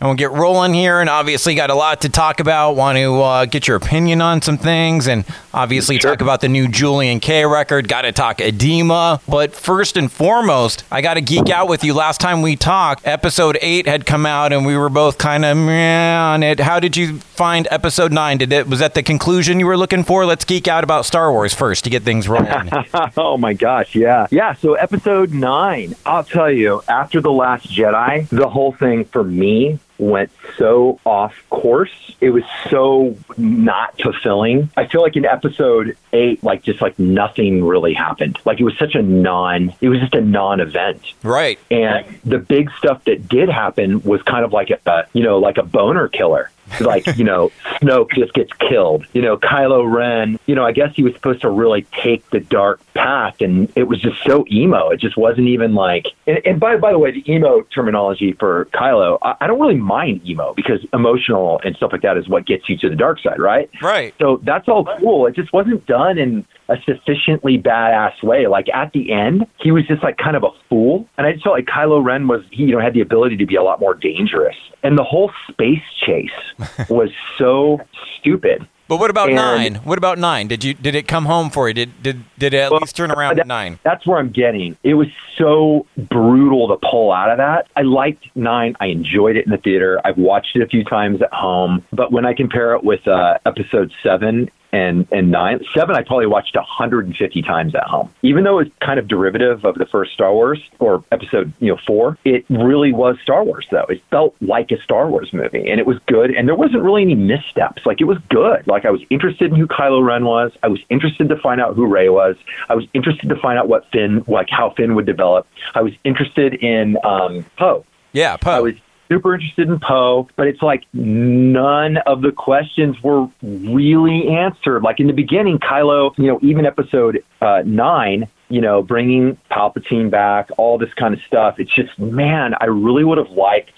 and we'll get rolling here. And obviously, got a lot to talk about. Want to uh, get your opinion on some things, and obviously Sure. talk about the new Julien-K record. Got to talk Adema, but first and foremost, I got to geek out with you. Last time we talked, episode eight had come out, and we were both kind of meh on it. How did you find episode nine? Did it was that the conclusion you were looking for? Let's geek out about Star Wars first to get things rolling. oh my gosh, yeah. Yeah, so episode nine, I'll tell you, after The Last Jedi, the whole thing for me went so off course. It was so not fulfilling. I feel like in episode eight, like just like nothing really happened. Like it was such a non, it was just a non event. right. And the big stuff that did happen was kind of like a, you know, like a boner killer. Like, you know, Snoke just gets killed. You know, Kylo Ren, you know, I guess he was supposed to really take the dark path and it was just so emo. It just wasn't even like, and, and by, by the way, the emo terminology for Kylo, I, I don't really mind emo because emotional and stuff like that is what gets you to the dark side, right? Right. So that's all cool. It just wasn't done in a sufficiently badass way. Like at the end, he was just like kind of a fool, and I just felt like Kylo Ren was he you know had the ability to be a lot more dangerous, and the whole space chase was so stupid. But what about And- nine? What about nine? Did you did it come home for you? Did did did it at Well, least turn around that- at nine? That's where I'm getting. It was so brutal to pull out of that. I liked nine. I enjoyed it in the theater. I've watched it a few times at home. But when I compare it with uh, episode seven and and nine, seven I probably watched 150 times at home. Even though it's kind of derivative of the first Star Wars or episode you know four, it really was Star Wars though. It felt like a Star Wars movie, and it was good. And there wasn't really any missteps. Like it was good. Like I was interested in who Kylo Ren was. I was interested to find out who Rey was. I was interested to find out what Finn, like how Finn would develop. I was interested in um, Poe. Yeah, Poe. I was super interested in Poe, but it's like none of the questions were really answered. Like in the beginning, Kylo, you know, even episode uh, nine, you know, bringing Palpatine back, all this kind of stuff. It's just, man, I really would have liked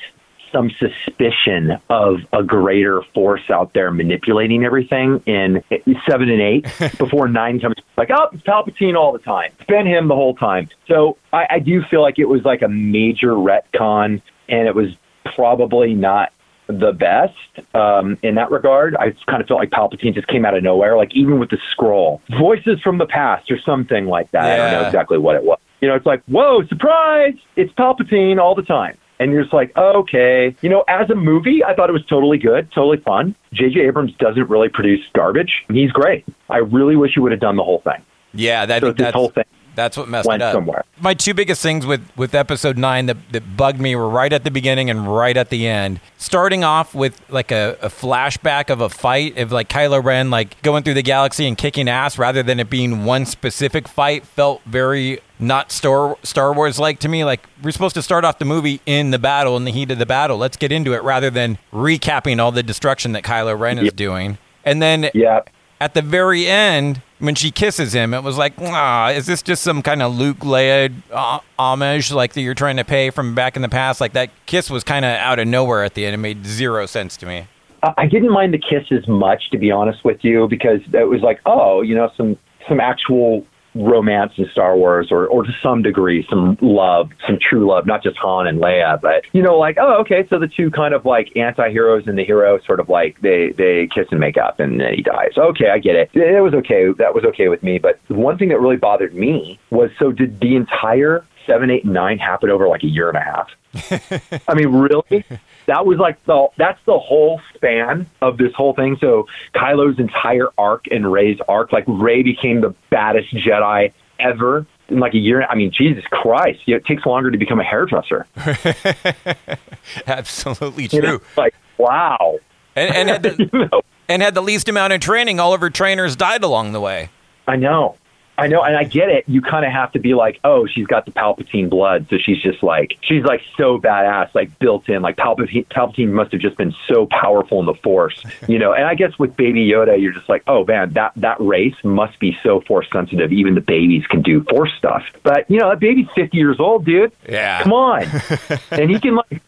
some suspicion of a greater force out there manipulating everything in seven and eight before nine comes like oh it's palpatine all the time it's been him the whole time so I, I do feel like it was like a major retcon and it was probably not the best um, in that regard. I just kind of felt like Palpatine just came out of nowhere, like even with the scroll, voices from the past or something like that. I don't know exactly what it was. You know, it's like, whoa, surprise! It's Palpatine all the time. And you're just like, okay. You know, as a movie, I thought it was totally good, totally fun. J.J. Abrams doesn't really produce garbage. He's great. I really wish he would have done the whole thing. yeah, that, So that's, whole thing that's what messed went it up. somewhere. My two biggest things with, with episode nine that, that bugged me were right at the beginning and right at the end. Starting off with like a, a flashback of a fight of like Kylo Ren like going through the galaxy and kicking ass rather than it being one specific fight felt very not Star Star Wars like to me. Like we're supposed to start off the movie in the battle in the heat of the battle. Let's get into it rather than recapping all the destruction that Kylo Ren is Yep. doing. And then Yeah. at the very end, when she kisses him, it was like, ah, is this just some kind of Luke Leia uh, homage like that you're trying to pay from back in the past? Like that kiss was kind of out of nowhere at the end. It made zero sense to me. I I didn't mind the kiss as much, to be honest with you, because it was like, oh, you know, some some actual romance in Star Wars, or or to some degree, some love, some true love, not just Han and Leia, but you know, like, oh, okay, so the two kind of like anti-heroes and the hero sort of like they they kiss and make up, and then he dies. Okay, I get it. It was okay. That was okay with me. But the one thing that really bothered me was, so did the entire seven, eight, and nine happen over like a year and a half? I mean, really? That was like the that's the whole span of this whole thing. So Kylo's entire arc and Rey's arc, like Rey became the baddest Jedi ever in like a year. I mean, Jesus Christ, it takes longer to become a hairdresser. Absolutely You know? true. Like, wow. And, and, had the, You know? and had the least amount of training. All of her trainers died along the way. I know. I know, and I get it. You kind of have to be like, oh, she's got the Palpatine blood, so she's just like, she's like so badass, like built in. Like Palpatine, Palpatine must have just been so powerful in the Force, you know. And I guess with Baby Yoda, you're just like, oh man, that that race must be so Force sensitive. Even the babies can do Force stuff. But you know, that baby's 50 years old, dude. Yeah. Come on, and he can like.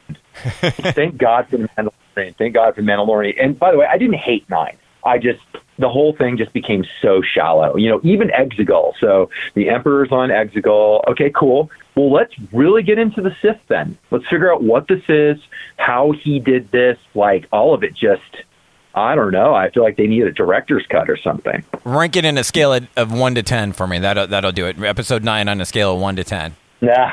thank God for the Mandalorian. Thank God for Mandalorian. And by the way, I didn't hate nine. I just the whole thing just became so shallow. You know, even Exegol. So the Emperor's on Exegol. Okay, cool. Well, let's really get into the Sith then. Let's figure out what this is, how he did this. Like all of it just I don't know. I feel like they need a director's cut or something. Rank it in a scale of one to ten for me. That'll that'll do it. Episode nine on a scale of one to ten. Nah,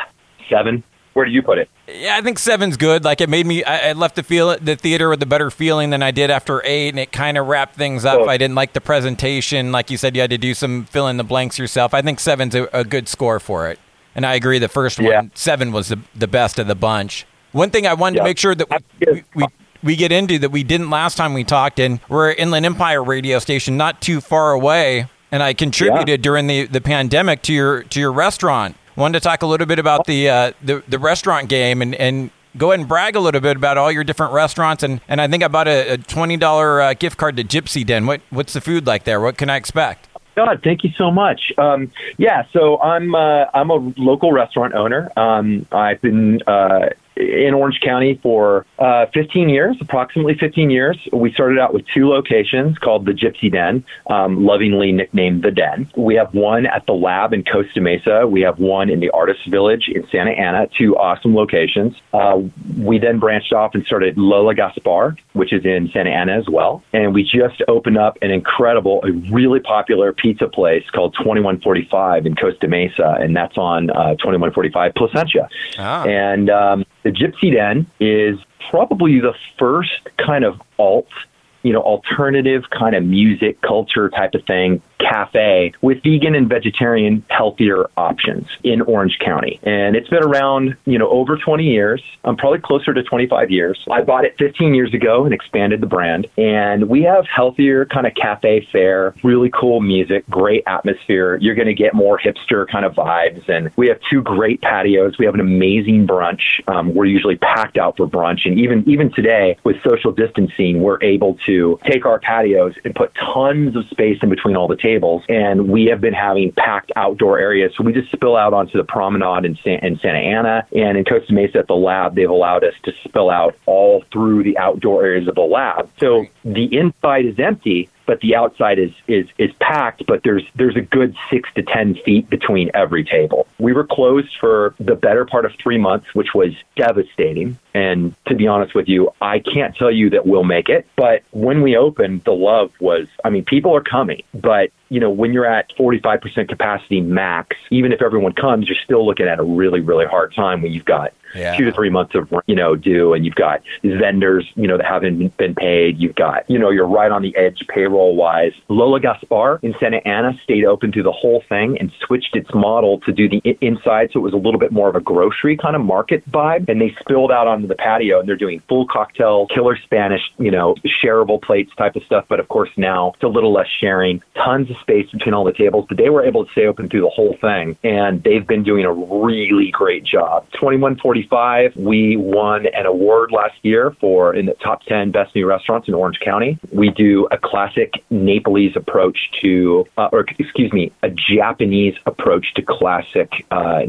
seven. Where do you put it? Yeah, I think seven's good. Like it made me. I, I left the feel the theater with a better feeling than I did after eight, and it kind of wrapped things up. Oh. I didn't like the presentation. Like you said, you had to do some fill in the blanks yourself. I think seven's a, a good score for it. And I agree. The first yeah. one, seven, was the the best of the bunch. One thing I wanted yeah. to make sure that we, we, we we get into that we didn't last time we talked, and we're Inland Empire radio station, not too far away, and I contributed yeah. during the, the pandemic to your to your restaurant. Wanted to talk a little bit about the uh, the, the restaurant game and, and go ahead and brag a little bit about all your different restaurants. And, and I think I bought a, a twenty dollar uh, gift card to Gypsy Den. What what's the food like there? What can I expect? God, thank you so much. Um, yeah, so I'm uh, I'm a local restaurant owner. Um, I've been uh, in Orange County for uh, 15 years, approximately 15 years. We started out with two locations called the Gypsy Den, um, lovingly nicknamed the Den. We have one at the Lab in Costa Mesa. We have one in the Artist Village in Santa Ana. Two awesome locations. Uh, we then branched off and started Lola Gaspar, which is in Santa Ana as well. And we just opened up an incredible, a really popular pizza place called 2145 in Costa Mesa, and that's on uh, 2145 Placentia. Ah. And um, the Gypsy Den is probably the first kind of alt you know, alternative kind of music culture type of thing cafe with vegan and vegetarian healthier options in Orange County. And it's been around, you know, over 20 years. I'm probably closer to 25 years. I bought it 15 years ago and expanded the brand. And we have healthier kind of cafe fare, really cool music, great atmosphere. You're going to get more hipster kind of vibes. And we have two great patios. We have an amazing brunch. Um, we're usually packed out for brunch. And even, even today with social distancing, we're able to take our patios and put tons of space in between all the tables tables, and we have been having packed outdoor areas. So we just spill out onto the promenade in, San, in Santa Ana and in Costa Mesa at the lab. They've allowed us to spill out all through the outdoor areas of the lab. So the inside is empty, but the outside is is is packed. But there's there's a good six to ten feet between every table. We were closed for the better part of three months, which was devastating. And to be honest with you, I can't tell you that we'll make it. But when we opened, the love was. I mean, people are coming, but you know, when you're at 45% capacity max, even if everyone comes, you're still looking at a really, really hard time when you've got yeah. two to three months of you know due, and you've got vendors you know that haven't been paid. You've got you know you're right on the edge payroll wise. Lola Gaspar in Santa Ana stayed open through the whole thing and switched its model to do the inside, so it was a little bit more of a grocery kind of market vibe. And they spilled out onto the patio, and they're doing full cocktail, killer Spanish, you know, shareable plates type of stuff. But of course now it's a little less sharing. Tons of space between all the tables, but they were able to stay open through the whole thing, and they've been doing a really great job. 2145, We won an award last year for in the top 10 best new restaurants in Orange County. We do a classic Nepalese approach to, uh, or excuse me, a Japanese approach to classic uh,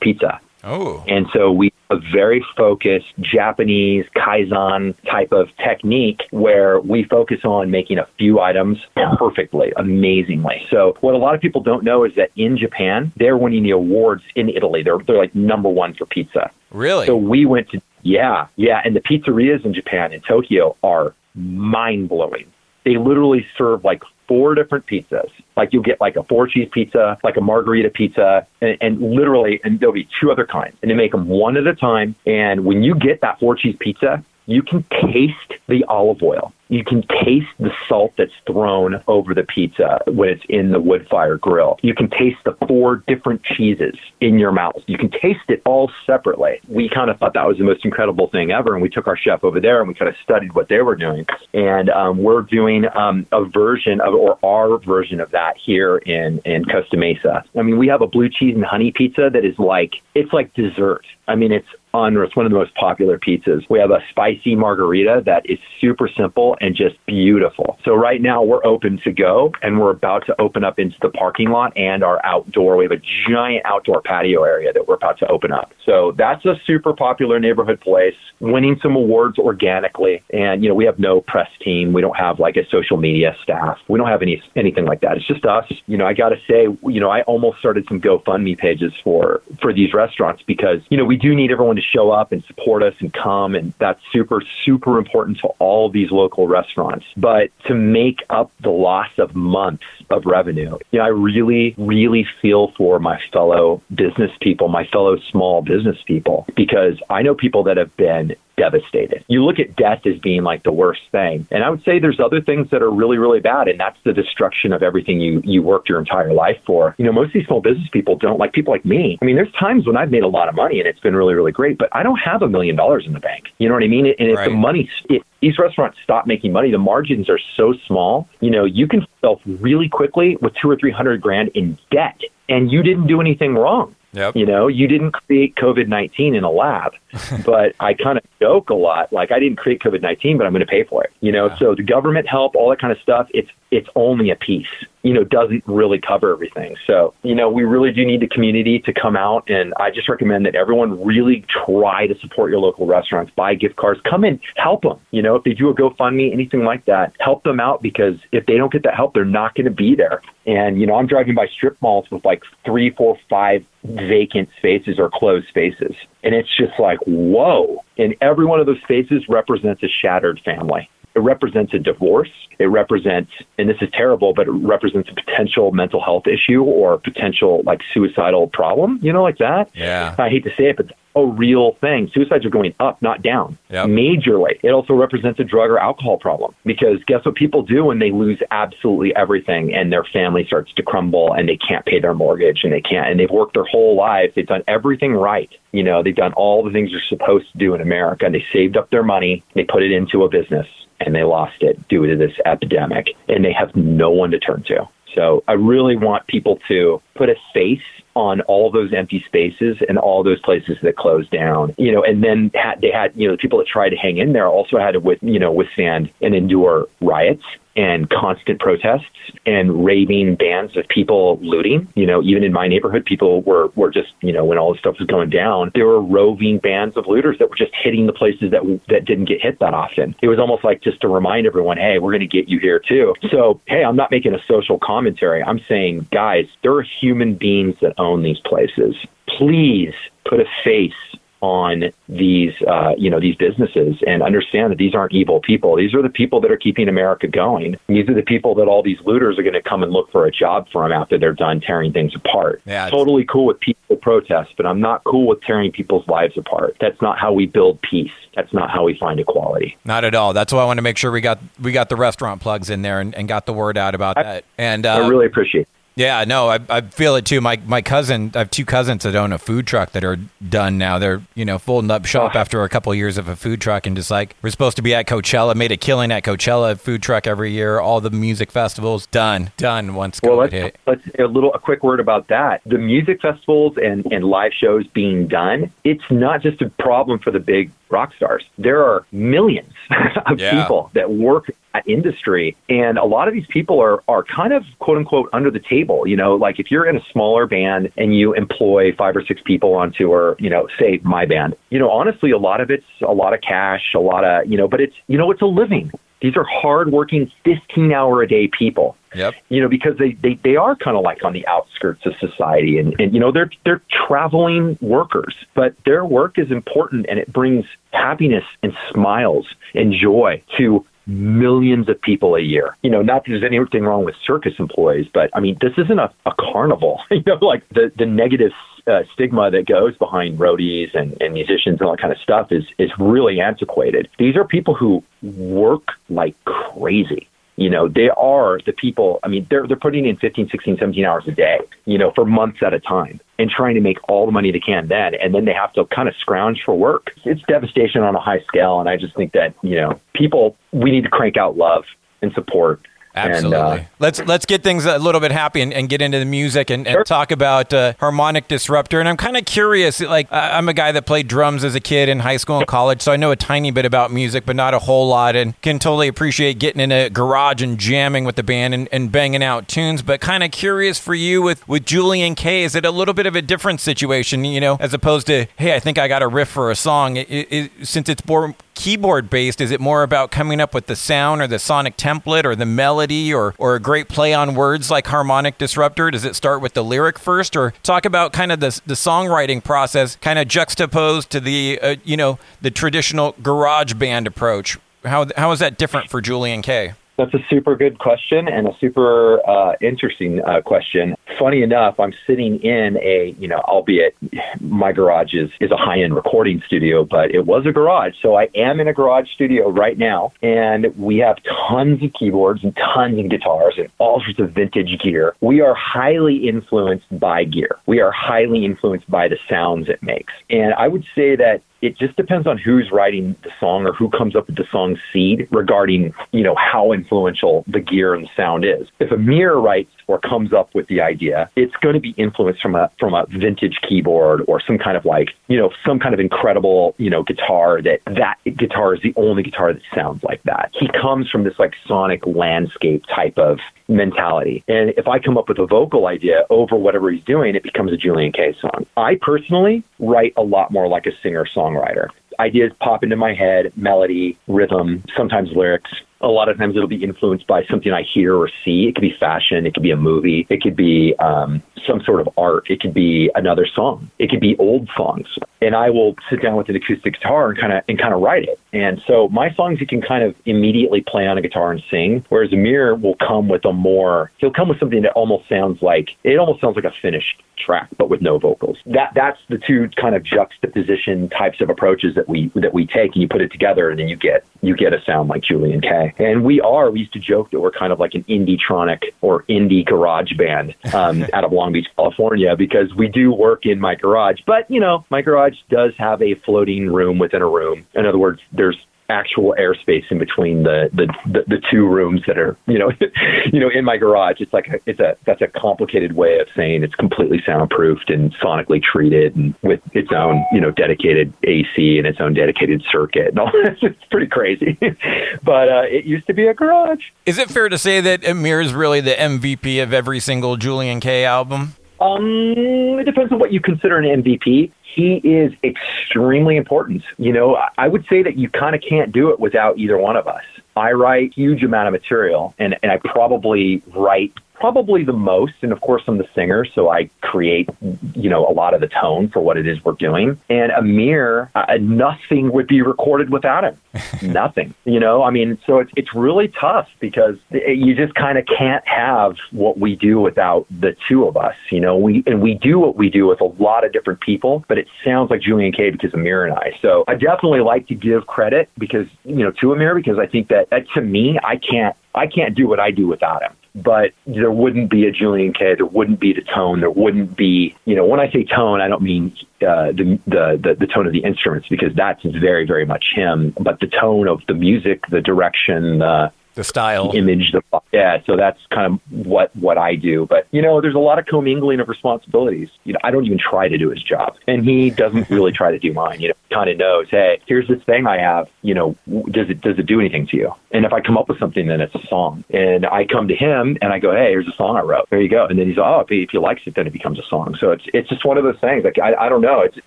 pizza. Oh. And so we a very focused Japanese kaizen type of technique where we focus on making a few items perfectly, amazingly. So what a lot of people don't know is that in Japan, they're winning the awards in Italy. They're they're like number one for pizza. Really? So we went to yeah, yeah, and the pizzerias in Japan in Tokyo are mind blowing. They literally serve like four different pizzas. Like you'll get like a four cheese pizza, like a margarita pizza, and, and, literally, and there'll be two other kinds. And they make them one at a time. And when you get that four cheese pizza, you can taste the olive oil you can taste the salt that's thrown over the pizza when it's in the wood fire grill. You can taste the four different cheeses in your mouth. You can taste it all separately. We kind of thought that was the most incredible thing ever, and we took our chef over there and we kind of studied what they were doing. And um, we're doing um, a version of, or our version of that here in in Costa Mesa. I mean, we have a blue cheese and honey pizza that is like it's like dessert I mean, it's unreal. It's one of the most popular pizzas. We have a spicy margarita that is super simple and just beautiful. So right now we're open to go and we're about to open up into the parking lot and our outdoor. We have a giant outdoor patio area that we're about to open up. So that's a super popular neighborhood place, winning some awards organically. And, you know, we have no press team. We don't have like a social media staff. We don't have any anything like that. It's just us. You know, I got to say, you know, I almost started some GoFundMe pages for for these restaurants because, you know, we do need everyone to show up and support us and come. And that's super, super important to all these local restaurants. But to make up the loss of months of revenue, you know, I really, really feel for my fellow business people, my fellow small business people, because I know people that have been devastated. You look at death as being like the worst thing. And I would say there's other things that are really, really bad, and that's the destruction of everything you, you worked your entire life for. You know, most of these small business people don't like people like me. I mean, there's times when I've made a lot of money and it's been really, really great, but I don't have a million dollars in the bank. You know what I mean? And if right. the money, if these restaurants stop making money, the margins are so small, you know, you can sell really quickly with two or 300 grand in debt and you didn't do anything wrong. Yep. You know, you didn't create COVID 19 in a lab, but I kind of joke a lot. Like, I didn't create COVID 19, but I'm going to pay for it. You know, Yeah. so the government help, all that kind of stuff, it's, it's only a piece, you know, doesn't really cover everything. So, you know, we really do need the community to come out. And I just recommend that everyone really try to support your local restaurants, buy gift cards, come and help them. You know, if they do a GoFundMe, anything like that, help them out because if they don't get that help, they're not going to be there. And, you know, I'm driving by strip malls with like three, four, five vacant spaces or closed spaces. And it's just like, whoa. And every one of those spaces represents a shattered family. It represents a divorce. It represents, and this is terrible, but it represents a potential mental health issue or potential like suicidal problem, you know, like that. Yeah. I hate to say it, but it's a real thing. Suicides are going up, not down, Yep. majorly. It also represents a drug or alcohol problem because guess what people do when they lose absolutely everything and their family starts to crumble and they can't pay their mortgage and they can't, and they've worked their whole lives. They've done everything right. You know, they've done all the things you're supposed to do in America and they saved up their money, they put it into a business and they lost it due to this epidemic and they have no one to turn to. So I really want people to put a face on all those empty spaces and all those places that closed down, you know, and then had, they had, you know, the people that tried to hang in there also had to, with, you know, withstand and endure riots and constant protests and raving bands of people looting. You know, even in my neighborhood, people were, were just, you know, when all this stuff was going down, there were roving bands of looters that were just hitting the places that that didn't get hit that often. It was almost like just to remind everyone, hey, we're going to get you here too. So, hey, I'm not making a social commentary. I'm saying, guys, there are human beings that own these places. Please put a face on these, uh, you know, these businesses and understand that these aren't evil people. These are the people that are keeping America going. These are the people that all these looters are going to come and look for a job from after they're done tearing things apart. Yeah. Totally cool with peaceful protests, but I'm not cool with tearing people's lives apart. That's not how we build peace. That's not how we find equality. Not at all. That's why I want to make sure we got we got the restaurant plugs in there and, and got the word out about that. And uh, I really appreciate it. Yeah, no, I, I feel it too. My my cousin, I have two cousins that own a food truck that are done now. They're you know folding up shop Oh. after a couple of years of a food truck and just like we're supposed to be at Coachella, made a killing at Coachella food truck every year. All the music festivals done, done once Well, COVID let's, hit. let's a little a quick word about that. The music festivals and, and live shows being done, it's not just a problem for the big rock stars. There are millions of Yeah. people that work that industry, and a lot of these people are are kind of quote unquote under the table. You know, like if you're in a smaller band and you employ five or six people on tour, you know, say my band, you know, honestly, a lot of it's a lot of cash, a lot of you know, but it's you know, it's a living. These are hardworking, 15 hour a day people Yep. you know, because they, they, they are kind of like on the outskirts of society and, and, you know, they're, they're traveling workers, but their work is important and it brings happiness and smiles and joy to millions of people a year. You know, not that there's anything wrong with circus employees, but I mean, this isn't a, a carnival, you know, like the, the negative uh, stigma that goes behind roadies and, and musicians and all that kind of stuff is, is really antiquated. These are people who work like crazy. You know, they are the people, I mean, they're, they're putting in 15, 16, 17 hours a day, you know, for months at a time and trying to make all the money they can then. And then they have to kind of scrounge for work. It's devastation on a high scale. And I just think that, you know, people, we need to crank out love and support Absolutely. And, uh, let's let's get things a little bit happy and, and get into the music and, and sure. talk about uh, Harmonic Disruptor. And I'm kind of curious. Like I'm a guy that played drums as a kid in high school and college, so I know a tiny bit about music, but not a whole lot, and can totally appreciate getting in a garage and jamming with the band and, and banging out tunes. But kind of curious for you with with Julien-K. Is it a little bit of a different situation? You know, as opposed to hey, I think I got a riff for a song. It, it, since it's more keyboard based, is it more about coming up with the sound or the sonic template or the melody or, or a great play on words like harmonic disruptor? Does it start with the lyric first or talk about kind of the, the songwriting process kind of juxtaposed to the, uh, you know, the traditional garage band approach? How, how is that different for Julien-K? That's a super good question and a super uh, interesting uh, question. Funny enough, I'm sitting in a, you know, albeit my garage is, is a high end recording studio, but it was a garage. So I am in a garage studio right now, and we have tons of keyboards and tons of guitars and all sorts of vintage gear. We are highly influenced by gear. We are highly influenced by the sounds it makes. And I would say that it just depends on who's writing the song or who comes up with the song seed regarding, you know, how influential the gear and the sound is. If Amir writes or comes up with the idea, it's going to be influenced from a from a vintage keyboard or some kind of like, you know, some kind of incredible, you know, guitar that that guitar is the only guitar that sounds like that. He comes from this like sonic landscape type of mentality. And if I come up with a vocal idea over whatever he's doing, it becomes a Julien-K song. I personally write a lot more like a singer songwriter. Ideas pop into my head, melody, rhythm, sometimes lyrics a lot of times it'll be influenced by something I hear or see. It could be fashion, it could be a movie, it could be um, some sort of art, it could be another song, it could be old songs. And I will sit down with an acoustic guitar and kind of and kind of write it. And so my songs you can kind of immediately play on a guitar and sing, whereas Amir will come with a more he'll come with something that almost sounds like it almost sounds like a finished track, but with no vocals. That that's the two kind of juxtaposition types of approaches that we that we take, and you put it together, and then you get you get a sound like Julien-K. And we are, we used to joke that we're kind of like an indie tronic or indie garage band um, out of Long Beach, California, because we do work in my garage. But, you know, my garage does have a floating room within a room. In other words, there's actual airspace in between the, the, the, the, two rooms that are, you know, you know, in my garage. It's like, a, it's a, that's a complicated way of saying it's completely soundproofed and sonically treated and with its own, you know, dedicated AC and its own dedicated circuit and all this. It's pretty crazy. but uh, it used to be a garage. Is it fair to say that Amir is really the MVP of every single Julien-K album? Um, it depends on what you consider an MVP he is extremely important. You know, I would say that you kind of can't do it without either one of us. I write huge amount of material and, and I probably write probably the most. And of course, I'm the singer, so I create, you know, a lot of the tone for what it is we're doing. And Amir, uh, nothing would be recorded without him. nothing, you know. I mean, so it's it's really tough because you just kind of can't have what we do without the two of us. You know, we and we do what we do with a lot of different people, but it sounds like Julien-K because Amir and I. So I definitely like to give credit because you know to Amir because I think that, that to me I can't I can't do what I do without him but there wouldn't be a Julien-K. There wouldn't be the tone. There wouldn't be, you know, when I say tone, I don't mean uh, the, the, the the tone of the instruments because that's very very much him. But the tone of the music, the direction, the the style, image, the yeah. So that's kind of what what I do. But you know, there's a lot of commingling of responsibilities. You know, I don't even try to do his job, and he doesn't really try to do mine. You know, kind of knows, hey, here's this thing I have. You know, does it does it do anything to you? And if I come up with something, then it's a song. And I come to him and I go, hey, here's a song I wrote. There you go. And then he's oh, if he, if he likes it, then it becomes a song. So it's it's just one of those things. Like I I don't know. It's, it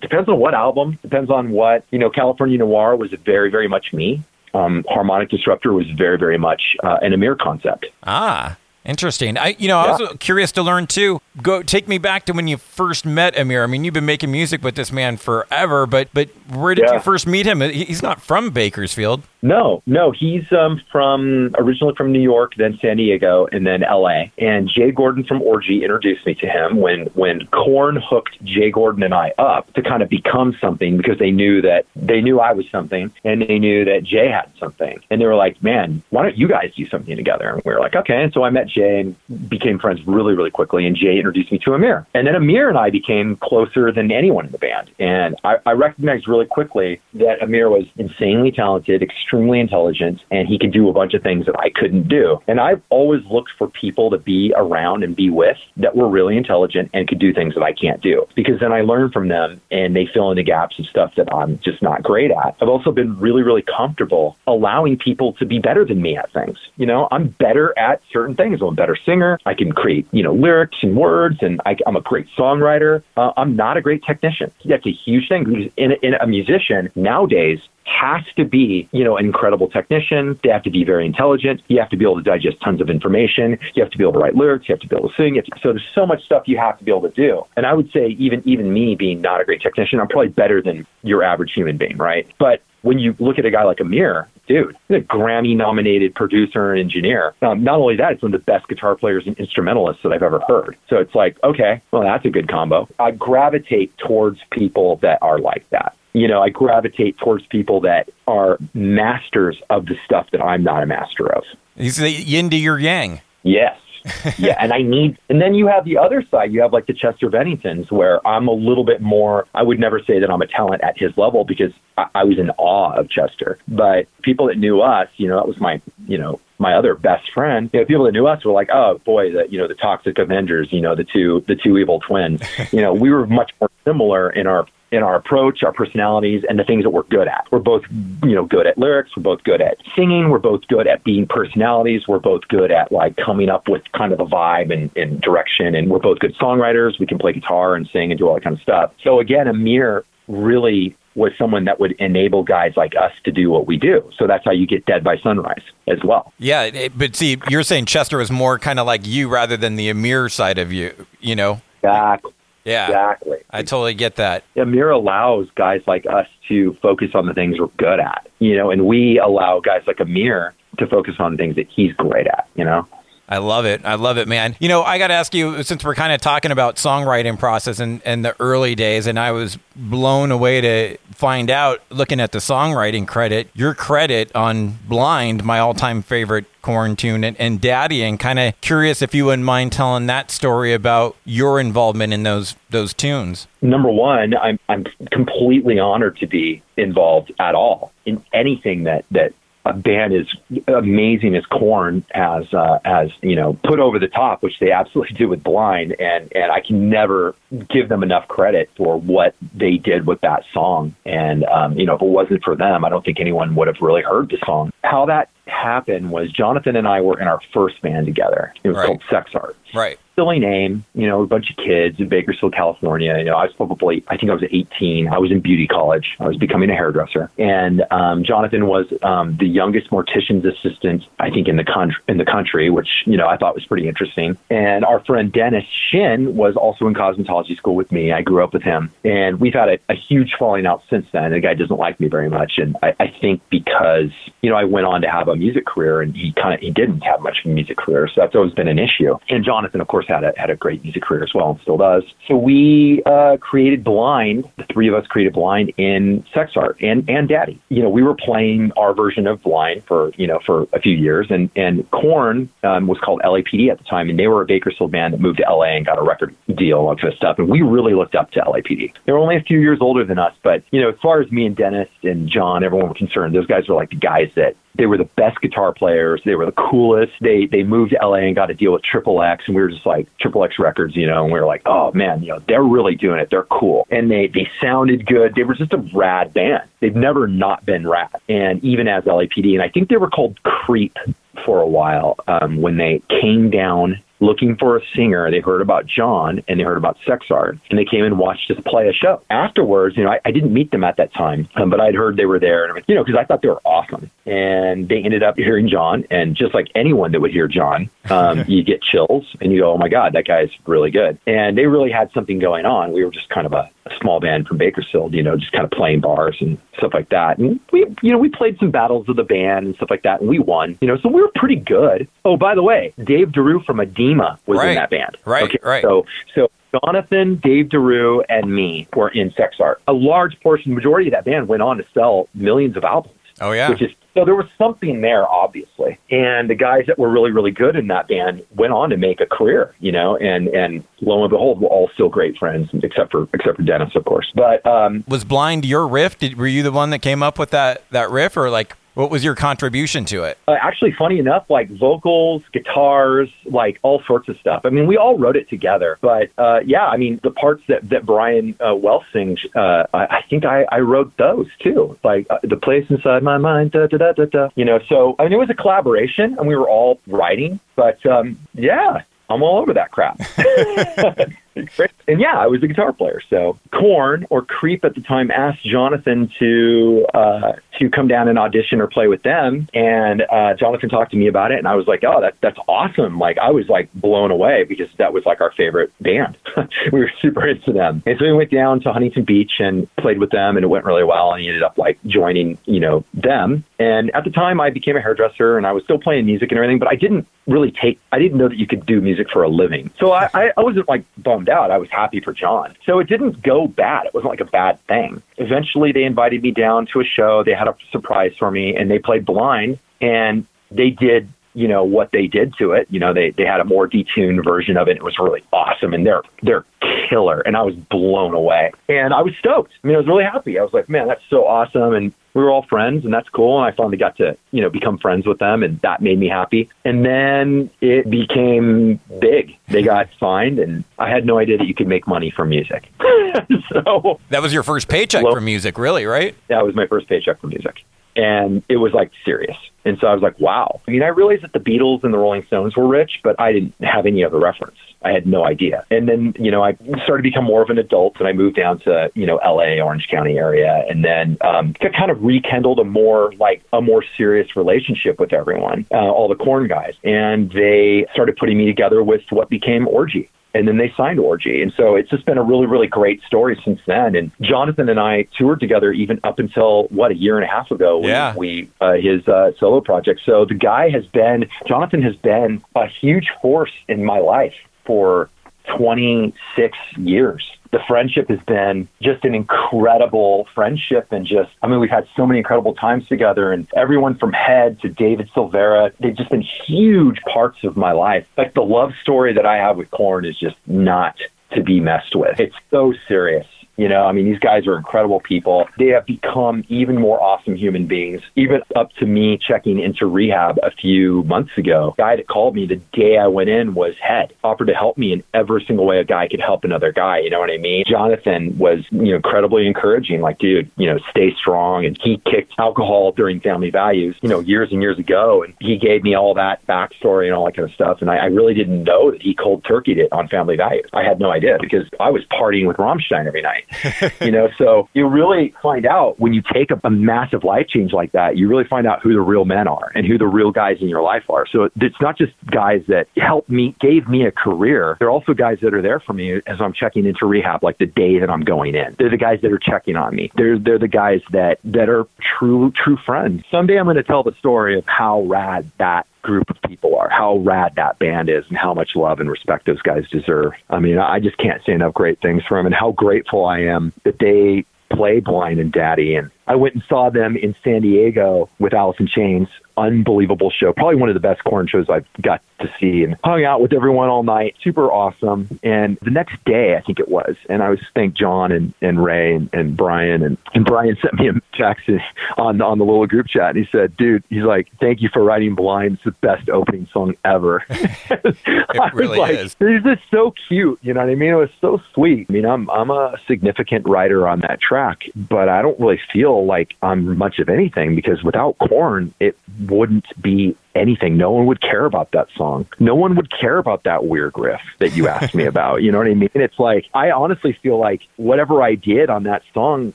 depends on what album. Depends on what you know. California Noir was very very much me um, harmonic disruptor was very, very much uh, an Amir concept. Ah, interesting. I, you know, I was curious to learn too. Go take me back to when you first met Amir. I mean, you've been making music with this man forever, but but where did yeah. you first meet him? He's not from Bakersfield. No, no, he's um, from originally from New York, then San Diego, and then L.A. And Jay Gordon from Orgy introduced me to him when when Korn hooked Jay Gordon and I up to kind of become something because they knew that they knew I was something and they knew that Jay had something, and they were like, "Man, why don't you guys do something together?" And we were like, "Okay." And so I met Jay and became friends really, really quickly. And Jay introduced me to Amir. And then Amir and I became closer than anyone in the band. And I, I recognized really quickly that Amir was insanely talented, extremely intelligent, and he could do a bunch of things that I couldn't do. And I've always looked for people to be around and be with that were really intelligent and could do things that I can't do because then I learn from them and they fill in the gaps of stuff that I'm just not great at. I've also been really, really comfortable allowing people to be better than me at things. You know, I'm better at certain things. I'm a better singer. I can create, you know, lyrics and words, and I, am a great songwriter. Uh, I'm not a great technician. That's a huge thing in, in a musician nowadays, has to be, you know, an incredible technician. They have to be very intelligent. You have to be able to digest tons of information. You have to be able to write lyrics. You have to be able to sing. To, so there's so much stuff you have to be able to do. And I would say even even me being not a great technician, I'm probably better than your average human being, right? But when you look at a guy like Amir, dude, he's a Grammy nominated producer and engineer. Um, not only that, it's one of the best guitar players and instrumentalists that I've ever heard. So it's like, okay, well, that's a good combo. I gravitate towards people that are like that. You know, I gravitate towards people that are masters of the stuff that I'm not a master of. He's the yin to your yang. Yes. yeah, and I need, and then you have the other side. You have like the Chester Benningtons, where I'm a little bit more. I would never say that I'm a talent at his level because I, I was in awe of Chester. But people that knew us, you know, that was my, you know, my other best friend, you know, people that knew us were like, oh boy, the you know the Toxic Avengers, you know, the two the two evil twins. you know, we were much more similar in our in our approach, our personalities, and the things that we're good at. We're both, you know, good at lyrics. We're both good at singing. We're both good at being personalities. We're both good at like coming up with kind of a vibe and, and direction. And we're both good songwriters. We can play guitar and sing and do all that kind of stuff. So again, Amir really was someone that would enable guys like us to do what we do. So that's how you get Dead by Sunrise as well. Yeah, but see, you're saying Chester was more kind of like you rather than the Amir side of you, you know? Exactly. Yeah. Exactly. I totally get that. Amir allows guys like us to focus on the things we're good at, you know, and we allow guys like Amir to focus on things that he's great at, you know? I love it. I love it, man. You know, I got to ask you since we're kind of talking about songwriting process and, and the early days, and I was blown away to find out looking at the songwriting credit, your credit on Blind, my all time favorite Korn tune, and, and Daddy, and kind of curious if you wouldn't mind telling that story about your involvement in those those tunes. Number one, I'm I'm completely honored to be involved at all in anything that that a band as amazing as Korn as uh, has you know put over the top, which they absolutely do with Blind, and and I can never give them enough credit for what they did with that song. And um, you know, if it wasn't for them, I don't think anyone would have really heard the song. How that happened was Jonathan and I were in our first band together. It was right. called Sex Art. Right silly name, you know, a bunch of kids in Bakersfield, California. You know, I was probably, I think I was 18. I was in beauty college. I was becoming a hairdresser, and um, Jonathan was um, the youngest mortician's assistant, I think, in the country. In the country, which you know I thought was pretty interesting. And our friend Dennis Shin was also in cosmetology school with me. I grew up with him, and we've had a, a huge falling out since then. The guy doesn't like me very much, and I, I think because you know I went on to have a music career, and he kind of he didn't have much of a music career, so that's always been an issue. And Jonathan, of course had a had a great music career as well and still does. So we uh, created Blind. The three of us created Blind in Sex Art and and Daddy. You know, we were playing our version of Blind for you know for a few years, and and Korn um, was called LAPD at the time, and they were a Bakersfield band that moved to LA and got a record deal, all that stuff. And we really looked up to LAPD. They were only a few years older than us, but you know, as far as me and Dennis and John, everyone were concerned, those guys were like the guys that they were the best guitar players. They were the coolest. They they moved to LA and got a deal with Triple X, and we were just like Triple X Records, you know. And we were like, oh man, you know, they're really doing it. They're cool, and they they sounded good. They were just a rad band. They've never not been rad, and even as LAPD, and I think they were called Creep for a while um, when they came down looking for a singer. They heard about John and they heard about Sex Art, and they came and watched us play a show. Afterwards, you know, I, I didn't meet them at that time, um, but I'd heard they were there, and you know, because I thought they were awesome. And they ended up hearing John, and just like anyone that would hear John, um, you get chills, and you go, "Oh my God, that guy's really good." And they really had something going on. We were just kind of a, a small band from Bakersfield, you know, just kind of playing bars and stuff like that. And we, you know, we played some battles of the band and stuff like that, and we won. You know, so we were pretty good. Oh, by the way, Dave DeRoo from Adema was right. in that band. Right, okay, right. So, so Jonathan, Dave DeRoo, and me were in Sex Art. A large portion, majority of that band went on to sell millions of albums. Oh yeah. which is so there was something there, obviously. And the guys that were really, really good in that band went on to make a career, you know, and and lo and behold, we're all still great friends, except for except for Dennis, of course. But um, was Blind your riff? Did, were you the one that came up with that that riff, or like what was your contribution to it? uh, actually, funny enough, like vocals, guitars, like all sorts of stuff. I mean, we all wrote it together. But uh, yeah, I mean, the parts that that Brian uh, Welch sings, uh, I, I think I, I wrote those too. Like uh, the place inside my mind, da da da da da. You know, so I mean, it was a collaboration, and we were all writing. But um, yeah, I'm all over that crap. and yeah, I was a guitar player. So Korn or Creep at the time asked Jonathan to uh, to come down and audition or play with them, and uh, Jonathan talked to me about it, and I was like, oh, that that's awesome! Like I was like blown away because that was like our favorite band. we were super into them, and so we went down to Huntington Beach and played with them, and it went really well. And he ended up like joining, you know, them. And at the time, I became a hairdresser, and I was still playing music and everything, but I didn't really take. I didn't know that you could do music for a living, so I, I, I wasn't like bummed out. I was happy for John. So it didn't go bad. It wasn't like a bad thing. Eventually, they invited me down to a show. They had a surprise for me, and they played Blind, and they did you know what they did to it. You know they they had a more detuned version of it. It was really awesome, and they're they're killer. And I was blown away, and I was stoked. I mean, I was really happy. I was like, man, that's so awesome, and we were all friends, and that's cool. And I finally got to you know become friends with them, and that made me happy. And then it became big. They got signed, and I had no idea that you could make money from music. so That was your first paycheck Well- for music, really, right? that was my first paycheck for music. And it was like serious. And so I was like, wow. I mean, I realized that the Beatles and the Rolling Stones were rich, but I didn't have any other reference. I had no idea. And then, you know, I started to become more of an adult and I moved down to, you know, LA, Orange County area. And then um, kind of rekindled a more like a more serious relationship with everyone, uh, all the Korn guys. And they started putting me together with what became Orgy and then they signed Orgy. And so it's just been a really, really great story since then. And Jonathan and I toured together even up until what a year and a half ago. when Yeah. we uh, his uh, solo project. So the guy has been Jonathan has been a huge force in my life for 26 years. The friendship has been just an incredible friendship, and just I mean, we've had so many incredible times together, and everyone from Head to David Silvera, they've just been huge parts of my life. Like the love story that I have with Korn is just not to be messed with. It's so serious. You know, I mean, these guys are incredible people. They have become even more awesome human beings, even up to me checking into rehab a few months ago. The guy that called me the day I went in was head, offered to help me in every single way a guy could help another guy. You know what I mean? Jonathan was, you know, incredibly encouraging, like, dude, you know, stay strong. And he kicked alcohol during family values, you know, years and years ago. And he gave me all that backstory and all that kind of stuff. And I, I really didn't know that he cold turkeyed it on family values. I had no idea because I was partying with Rammstein every night you know, so you really find out when you take a, a massive life change like that, you really find out who the real men are and who the real guys in your life are. So it's not just guys that helped me, gave me a career. They're also guys that are there for me as I'm checking into rehab, like the day that I'm going in. They're the guys that are checking on me. They're they're the guys that that are true true friends. Someday I'm going to tell the story of how rad that group of people are, how rad that band is, and how much love and respect those guys deserve. I mean, I just can't say enough great things for them, and how grateful I am that they play Blind and Daddy. And I went and saw them in San Diego with Alice in Chains. Unbelievable show. Probably one of the best Korn shows I've got to see and hung out with everyone all night. Super awesome. And the next day, I think it was, and I was thank John and, and Ray and, and Brian and, and Brian sent me a text on on the little group chat. And he said, dude, he's like, thank you for writing Blind. It's the best opening song ever. it really like, is. It's just so cute. You know what I mean? It was so sweet. I mean, I'm I'm a significant writer on that track, but I don't really feel like I'm much of anything because without Korn, it wouldn't be anything. No one would care about that song. No one would care about that weird riff that you asked me about. You know what I mean? It's like I honestly feel like whatever I did on that song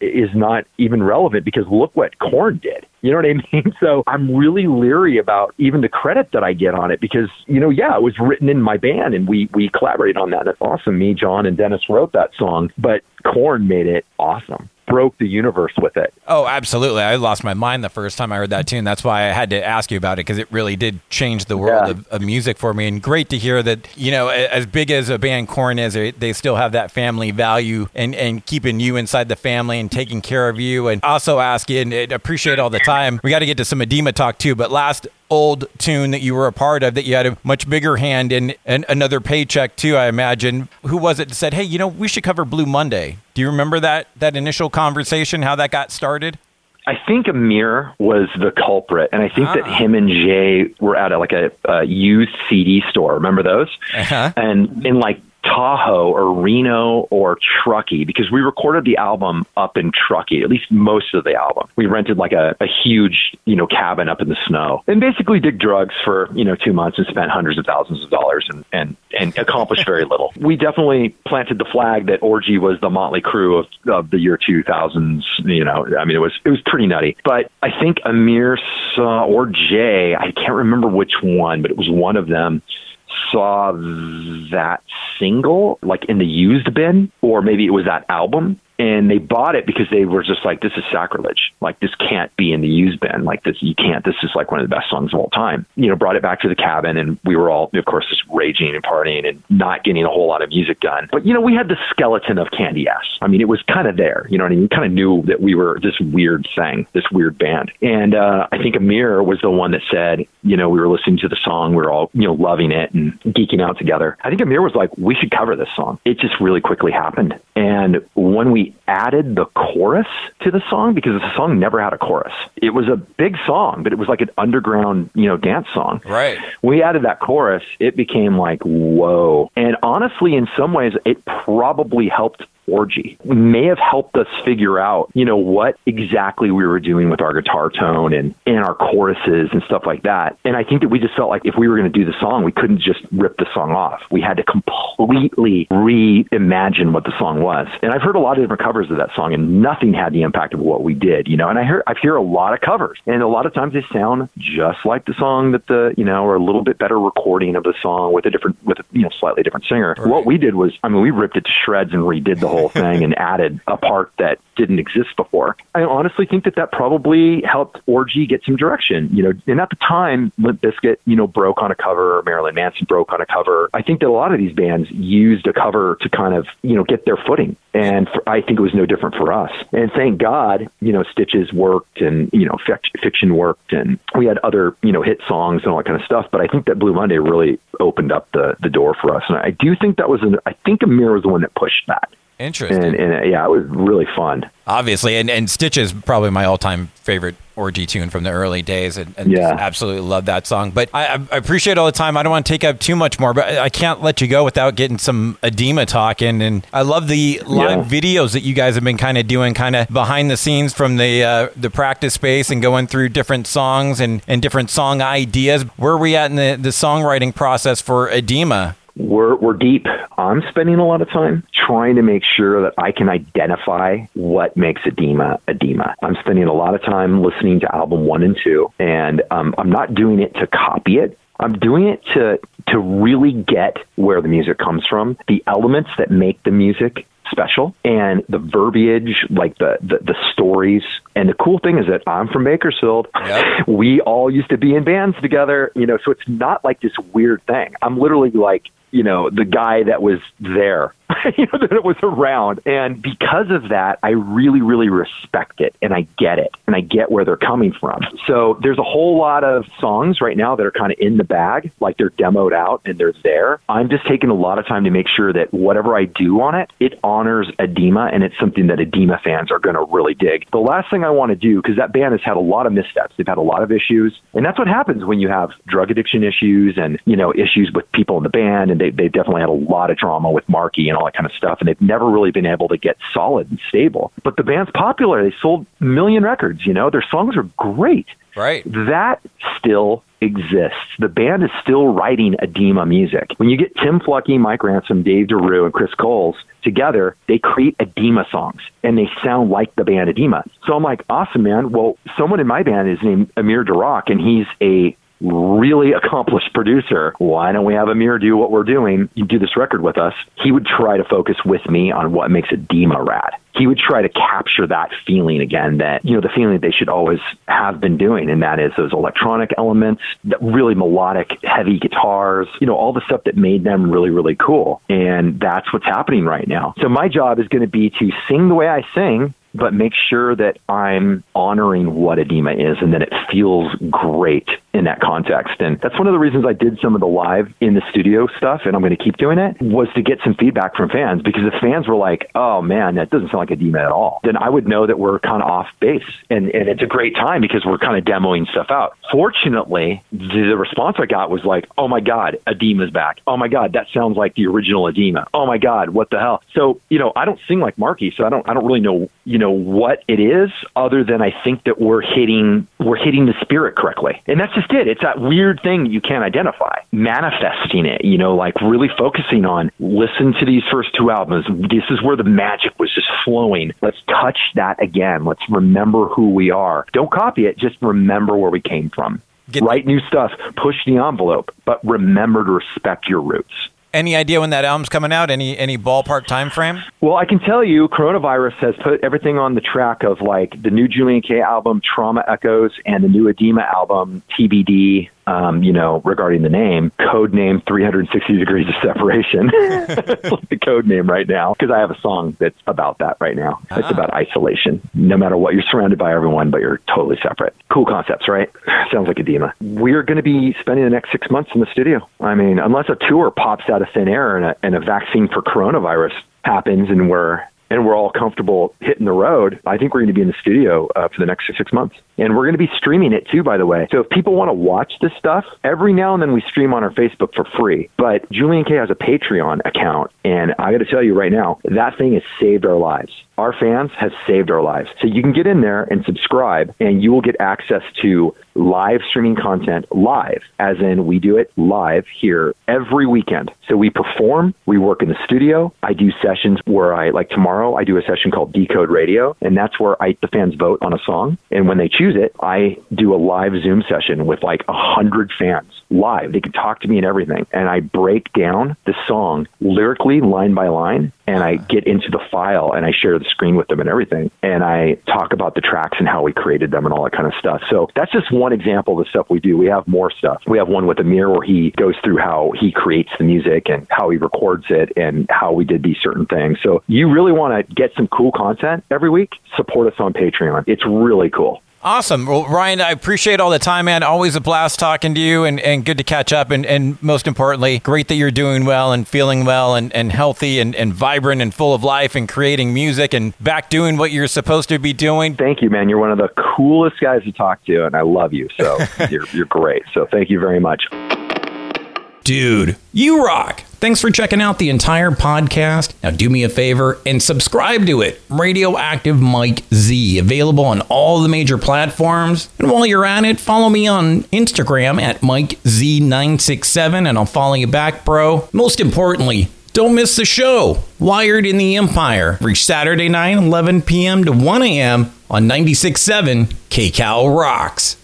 is not even relevant because look what Korn did. You know what I mean? So I'm really leery about even the credit that I get on it because, you know, yeah, it was written in my band and we we collaborated on that. That's awesome. Me, John, and Dennis wrote that song, but Korn made it awesome. Broke the universe with it. Oh, absolutely. I lost my mind the first time I heard that tune. That's why I had to ask you about it because it really did change the world Yeah. of, of music for me. And great to hear that, you know, as big as a band Korn is, they- still have that family value and, and keeping you inside the family and taking care of you. And also ask you and appreciate all the time. We got to get to some Adema talk too. But last old tune that you were a part of that you had a much bigger hand in and another paycheck too, I imagine. Who was it that said, hey, you know, we should cover Blue Monday? Do you remember that, that initial conversation, how that got started? I think Amir was the culprit, and I think that Ah. him and Jay were at a, like a, a used CD store. Remember those? Uh-huh. And in like Tahoe or Reno or Truckee, because we recorded the album up in Truckee, at least most of the album. We rented like a, a huge, you know, cabin up in the snow, and basically did drugs for you know two months and spent hundreds of thousands of dollars and and and accomplished very little. We definitely planted the flag that Orgy was the Mötley Crüe of, of the year 2000s. You know, I mean, it was it was pretty nutty. But I think Amir saw or Jay, I can't remember which one, but it was one of them saw that single like in the used bin or maybe it was that album and they bought it because they were just like this is sacrilege. Like this can't be in the used bin. Like this you can't this is like one of the best songs of all time. You know brought it back to the cabin and we were all of course just raging and partying and not getting a whole lot of music done. But you know we had the skeleton of Candyass. I mean it was kind of there. You know what i mean? Kind of knew that we were this weird thing this weird band. And uh, i think amir was the one that said you know we were listening to the song we were all you know loving it and geeking out together. I think amir was like we should cover this song. It just really quickly happened and when we added the chorus to the song because the song never had a chorus it was a big song but it was like an underground you know dance song Right. we added that chorus, it became like, whoa. And honestly, in some ways, it probably helped Orgy. May have helped us figure out, you know, what exactly we were doing with our guitar tone and, and our choruses and stuff like that. And I think that we just felt like if we were going to do the song, we couldn't just rip the song off. We had to completely reimagine what the song was. And I've heard a lot of different covers of that song, and nothing had the impact of what we did, you know. And I hear I hear a lot of covers, and a lot of times they sound just like the song that the you know, or a little bit better recording of the song with a different with a you know slightly different singer. Right. What we did was, I mean, we ripped it to shreds and redid the whole thing and added a part that didn't exist before. I honestly think that that probably helped Orgy get some direction, you know. And at the time, Limp Bizkit, you know, broke on a cover, Marilyn Manson broke on a cover. I think that a lot of these bands used a cover to kind of, you know, get their footing. And for, I think it was no different for us. And thank God, you know, Stitches worked and, you know, Fic- Fiction worked and we had other, you know, hit songs and all that kind of stuff. But I think that Blue Monday really opened up the, the door for us. And I do think that was, an, I think Amir was the one that pushed that. Interesting. And, and uh, yeah, it was really fun. Obviously, and, and Stitch is probably my all time favorite Orgy tune from the early days, and, and Yeah. absolutely love that song. But I, I appreciate all the time. I don't want to take up too much more, but I can't let you go without getting some Adema talking. And I love the live videos that you guys have been kind of doing, kind of behind the scenes from the uh, the practice space and going through different songs and, and different song ideas. Where are we at in the, the songwriting process for Adema? We're, we're deep. I'm spending a lot of time trying to make sure that I can identify what makes Adema Adema. I'm spending a lot of time listening to album one and two, and um, I'm not doing it to copy it. I'm doing it to to really get where the music comes from, the elements that make the music special, and the verbiage, like the the, the stories. And the cool thing is that I'm from Bakersfield. Yep. We all used to be in bands together, you know. So it's not like this weird thing. I'm literally like you know, the guy that was there, you know, that it was around. And because of that, I really, really respect it and I get it and I get where they're coming from. So there's a whole lot of songs right now that are kind of in the bag, like they're demoed out and they're there. I'm just taking a lot of time to make sure that whatever I do on it, it honors Adema and it's something that Adema fans are going to really dig. The last thing I want to do, because that band has had a lot of missteps, they've had a lot of issues. And that's what happens when you have drug addiction issues and, you know, issues with people in the band and they, they definitely had a lot of drama with Marky and all that kind of stuff, and they've never really been able to get solid and stable. But the band's popular; they sold a million records. You know, their songs are great. Right. That still exists. The band is still writing Adema music. When you get Tim Fluckey, Mike Ransom, Dave DeRoo, and Kris Kohls together, they create Adema songs and they sound like the band Adema. So I'm like, awesome, man. Well, someone in my band is named Amir Derakh, and he's a really accomplished producer, why don't we have Amir do what we're doing? You do this record with us. He would try to focus with me on what makes Adema rad. He would try to capture that feeling again that, you know, the feeling that they should always have been doing. And that is those electronic elements, that really melodic, heavy guitars, you know, all the stuff that made them really, really cool. And that's what's happening right now. So my job is going to be to sing the way I sing, but make sure that I'm honoring what Adema is and that it feels great in that context. And that's one of the reasons I did some of the live in the studio stuff, and I'm going to keep doing it, was to get some feedback from fans because if fans were like, oh man, that doesn't sound like Adema at all, then I would know that we're kind of off base. And, and it's a great time because we're kind of demoing stuff out. Fortunately, the response I got was like, oh my God, Adema's back. Oh my God, that sounds like the original Adema. Oh my God, what the hell? So, you know, I don't sing like Marky, so I don't, I don't really know, you know, what it is other than I think that we're hitting, we're hitting the spirit correctly. And that's it. It's that weird thing you can't identify. Manifesting it, you know, like really focusing on listen to these first two albums. This is where the magic was just flowing. Let's touch that again. Let's remember who we are. Don't copy it, just remember where we came from. Get- Write new stuff, push the envelope, but remember to respect your roots. Any idea when that album's coming out? Any any ballpark time frame? Well, I can tell you, coronavirus has put everything on the track of like the new Julien-K album, Trauma Echoes, and the new Adema album, TBD um, you know, regarding the name, code name 360 degrees of separation. it's like the code name right now because I have a song that's about that right now. Ah. It's about isolation. No matter what, you're surrounded by everyone, but you're totally separate. Cool concepts, right? Sounds like Adema. We're going to be spending the next six months in the studio. I mean, unless a tour pops out of thin air and a, and a vaccine for coronavirus happens and we're and we're all comfortable hitting the road, I think we're going to be in the studio uh, for the next six months. And we're going to be streaming it too, by the way. So if people want to watch this stuff, every now and then we stream on our Facebook for free. But Julien-K has a Patreon account. And I got to tell you right now, that thing has saved our lives. Our fans have saved our lives. So you can get in there and subscribe, and you will get access to live streaming content live, as in we do it live here every weekend. So we perform, we work in the studio. I do sessions where I, like tomorrow, I do a session called Decode Radio, and that's where I, the fans vote on a song. And when they choose it, I do a live Zoom session with like a hundred fans live. They can talk to me and everything. And I break down the song lyrically, line by line, and I get into the file and I share the screen with them and everything. And I talk about the tracks and how we created them and all that kind of stuff. So that's just one example of the stuff we do. We have more stuff. We have one with Amir where he goes through how he creates the music and how he records it and how we did these certain things. So you really want to get some cool content every week, support us on Patreon. It's really cool. Awesome. Well, Ryan, I appreciate all the time, man. Always a blast talking to you and, and good to catch up. And, and most importantly, great that you're doing well and feeling well and, and healthy and, and vibrant and full of life and creating music and back doing what you're supposed to be doing. Thank you, man. You're one of the coolest guys to talk to, and I love you. So you're, you're great. So thank you very much. Dude, you rock. Thanks for checking out the entire podcast. Now, do me a favor and subscribe to it. Radioactive Mike Z, available on all the major platforms. And while you're at it, follow me on Instagram at MikeZ967 and I'll follow you back, bro. Most importantly, don't miss the show, Wired in the Empire, every Saturday night, 11 p.m. to 1 a.m. on 96.7 KCAL Rocks.